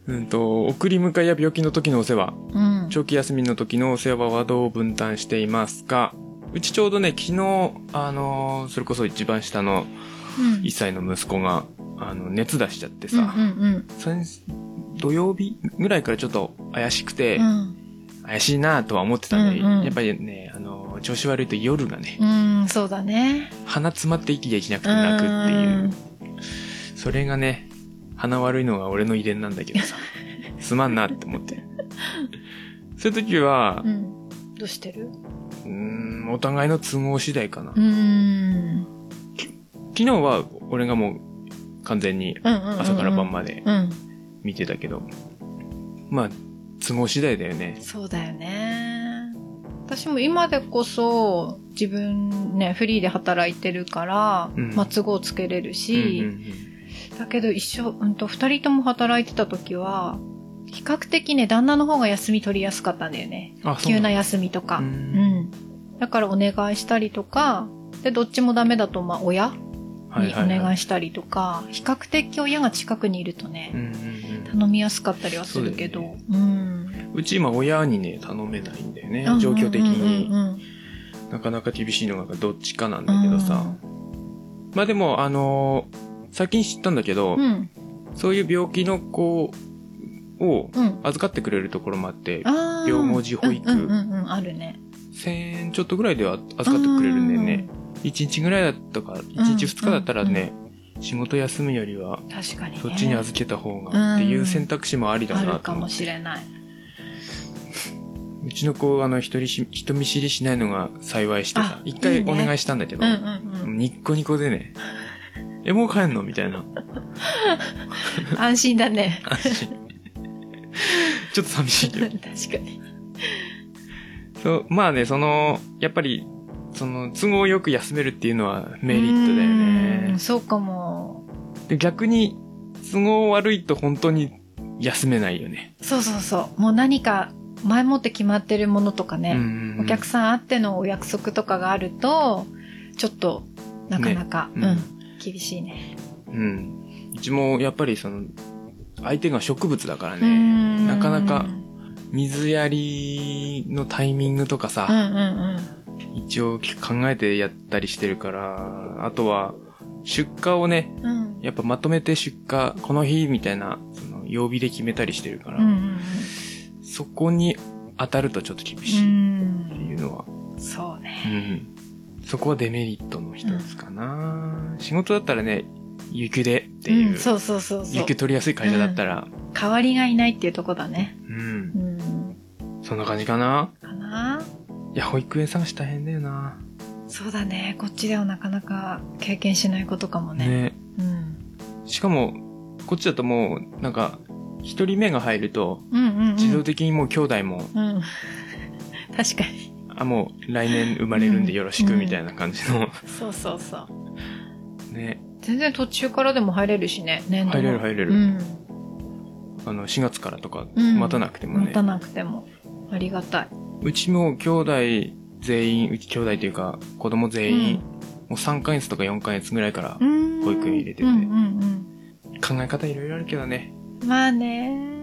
うんと、送り迎えや病気の時のお世話、うん。長期休みの時のお世話はどう分担していますか。うちちょうどね、昨日、あのーそれこそ一番下のうん。1歳の息子が、あの、熱出しちゃってうんさ、うん。先土曜日ぐらいからちょっと怪しくて、うん。怪しいなとは思ってたんで、うんうん。やっぱりね、あ調子悪いと夜がね、うん、うん、そうだね。鼻詰まって息できなくて泣くっていう。それがね、鼻悪いのが俺の遺伝なんだけどさ、*laughs* すまんなって思って。そういう時はう、ん。どうしてる？うーん、お互いの都合次第かな。うん。昨日は俺がもう完全に。朝から晩までうん。見てたけど、まあ、都合次第だよね。そうだよね。私も今でこそ自分ね、フリーで働いてるから、うんまあ都合つけれるし、うんうんだけど一緒、うんと、二人とも働いてた時は、比較的ね、旦那の方が休み取りやすかったんだよね。急なや休みとか。ううんん。だからお願いしたりとか、で、どっちもダメだと、まあ、親にお願いしたりとか、比較的親が近くにいるとね、うんうんうん頼みやすかったりはするけど、そううん。うち今親にね、頼めないんだよねうん。状況的にうん。うんなかなか厳しいのがどっちかなんだけどさ。まあでも、あのー先に知ったんだけど。そういう病気の子をうん。預かってくれるところもあって、病文字保育うんうん、あるね。1000円ちょっとぐらいでは預かってくれるんだよね。1日ぐらいだったか、1日2日だったらね、仕事休むよりは、確かに、ね。そっちに預けた方がっていう選択肢もありだあなるかもと思って。しれない。うちの子、あの、一人し人見知りしないのが幸いしてさあ、一回いいねお願いしたんだけど、うんうんうん。ニッコニコでね、*laughs* え、もう帰んの？みたいな。*laughs* 安心だね。ちょっと寂しいけど。*laughs* 確かに。そう、まあね、その、やっぱり、その、都合よく休めるっていうのはメリットだよねうん。そうかも。で、逆に、都合悪いと本当に休めないよね。そうそうそう。もう何か前もって決まってるものとかね、うんお客さんあってのお約束とかがあると、ちょっと、なかなか、ねうんうん、厳しいね。うん。うちも、やっぱりその、相手が植物だからうね、んなかなか水やりのタイミングとかさ、うんうん一応考えてやったりしてるから、あとは、出荷をね、うん。うん。やっぱまとめて出荷、この日みたいな、その曜日で決めたりしてるから、うんうんそこに当たるとちょっと厳うしいってん。いうのは、うん。そうね。うん。そこはデメリットの一つかな、仕事だったらね、有給でっていう、うん、そうそうそうそう有。給取りやすい会社だったら、代わりがいないっていうとこだね。うん、うん。そんな感じかなかないや、保育園探し大変だよな。そうだね。こっちではなかなか経験しないことかもね。ね。うん。しかも、こっちだともう、なんか、一人目が入ると、うんうん、うん。自動的にもう兄弟も、うん。*laughs* 確かに。あ、もう来年生まれるんでよろしくうんみたいな感じの、そうそうそう。ね。全然途中からでも入れるしね。年度の入れる入れるうん。あの、4月からとか、うん待たなくてもね。待たなくても。ありがたい。うちも兄弟全員、うち兄弟というか、子供全員、もう3ヶ月とか4ヶ月ぐらいからうん。保育園入れててうんうん考え方いろいろあるけどね。うん。まあね。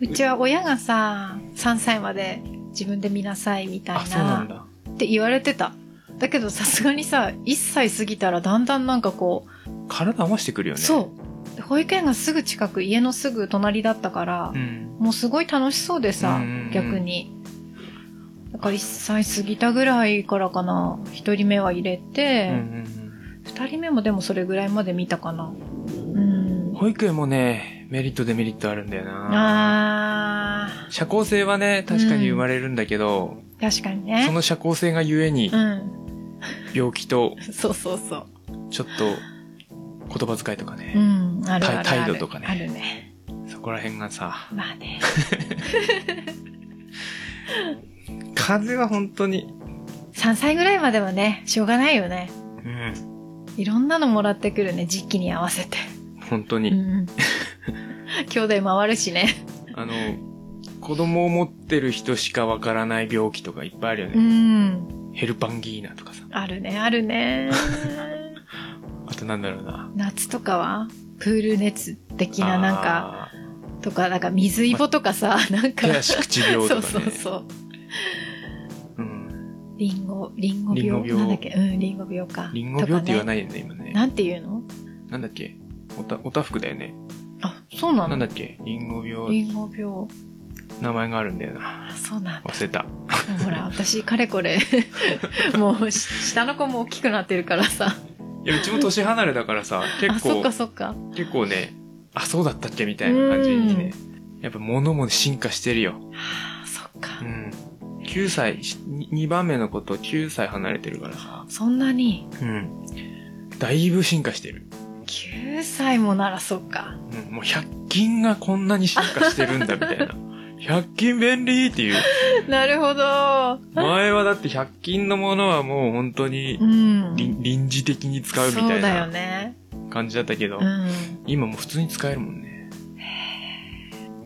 うちは親がさ、3歳まで自分で見なさいみたいあ、そうなんな。だ。って言われてた。だけどさすがにさ、1歳過ぎたらだんだんなんかこ体合わせてくるよう、ね。そう。で保育園がすぐ近く、家のすぐ隣だったからう。、ん。もうすごい楽しそうでさうんうんうん、逆に。だから1歳過ぎたぐらいからかな、1人目は入れうんうて、ん2人目もでもそれぐらいまで見たかな。うんうん。。保育園もね、メリットデメリットあるんだよな。あ社交性はね、確かに生まれるんだけど、ー、確かにね。その社交性がゆえにう、ん。病気と、*laughs* そうそうそう。ちょっと、言葉遣いとかうね、ん、あるある。態度とかねあるね。そこら辺がさ、まあね。*laughs* 風は本当に、3歳ぐらいまではね、しょうがないよね。うん、いろんなのもらってくるね、時期に合わせて。本当に。うん。兄弟回るしね。あの、子供を持ってる人しかわからない病気とかいっぱいあるようね。ん。ヘルパンギーナとかさ。あるね、あるね。あとなんだろうな。夏とかはプール熱的ななんか、とか、なんか水イボとかさ、なん、か。手足口病とかね。そうそうそう。うん。リンゴ、リンゴ病。なんだっけうん、リンゴ病か。リンゴ病って言わ。ないよね、今ね。なんて言うのなんだっけおた、おたふくだよね。あ、そうなのなんだっけリンゴ病、リンゴ病。名前があるんだよな。あ、そうなん。忘れた。ほら、私、かれこれ、もう、下の子も大きくなってるからさ。いや、うちも年離れだからさ、*laughs* あ、結構そっか、そっか。結構ね、あ、そうだったっけみたいな感じにね。やっぱ物も進化してるよ。はあ、そっかう。ん。9歳、2番目の子と9歳離れてるからさ。そんなに、うん。だいぶ進化してる。9歳もならそっか。うん。もう100均がこんなに進化してるんだみたいな。*laughs* 100均便利っていう。*laughs* なるほど。前はだって100均のものはもう本当にうん。臨臨時的に使うみたいなね。感じだったけど、うん。今もう普通に使えるもんね。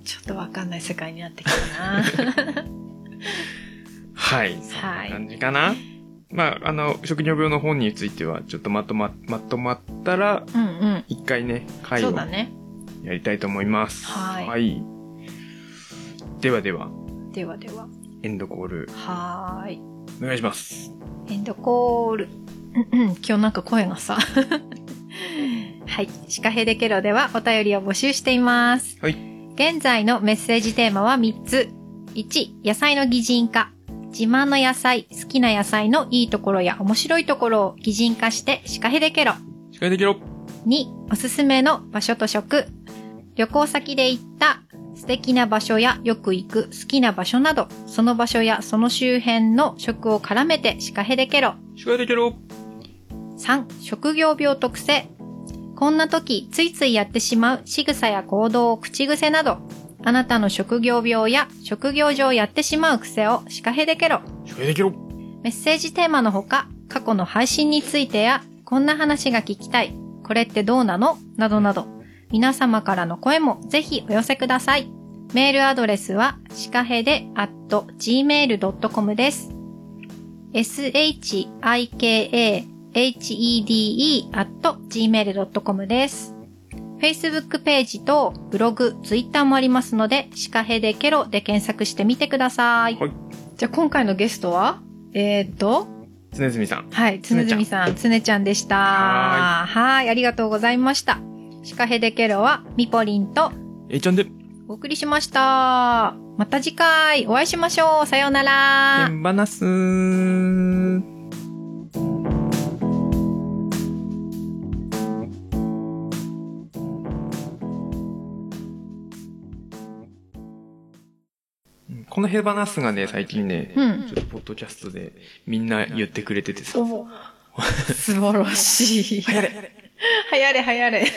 ちょっとわかんない世界になってきたな。*laughs* はい。そんな感じかな。まあ、あの、食尿病の本については、ちょっとまとま、まとまったら、うんうん。一回ね、回を。やりたいと思います。はいではでは、ではでは。エンドコール、はーい。お願いします。エンドコール。うんうん、今日なんか声がさ。*laughs* はい。シカヘデケロではお便りを募集しています。はい。現在のメッセージテーマは3つ。1、野菜の擬人化。自慢の野菜、好きな野菜のいいところや面白いところを擬人化してシカヘデケロ。司会できろ2、おすすめの場所と食。旅行先で行った素敵な場所やよく行く好きな場所など、その場所やその周辺の食を絡めてシカヘデケロ。司会できろ3、職業病特性。こんな時、ついついやってしまう仕草や行動、口癖など、あなたの職業病や職業上やってしまう癖をシカヘデケロ。司会できろメッセージテーマのほか、過去の配信についてや、こんな話が聞きたい、これってどうなの？などなど、皆様からの声もぜひお寄せください。メールアドレスは、シカヘデ at gmail.com です。shikahede at gmail.com です。Facebook ページとブログ、Twitter もありますので、シカヘデケロで検索してみてください。はいじゃあ今回のゲストはえー、っと、常住さん。はい、つねずみさん、つねちゃんでした。ははい、ありがとうございました。シカヘデケロはミポリンとえいちゃんで、お送りしました。また次回お会いしましょう。さようなら。手放すうんこのヘバナスがね、最近ね、うんちょっとポッドキャストでみんな言ってくれててさ、お *laughs* 素晴らしい。流行れ *laughs* はやれはやれ。*laughs*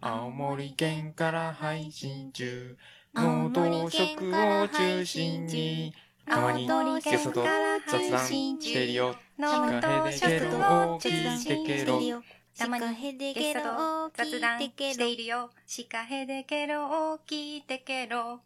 青森県から配信中、青農森道県食をから配中信心中に、たまに青森ゲストと県から雑談配信中してるよ。農道食ロをを中心にてけろしてる。よ。たまにヘデケロを聞いてけろ。るよ。シカヘデケロを聞いてけろ。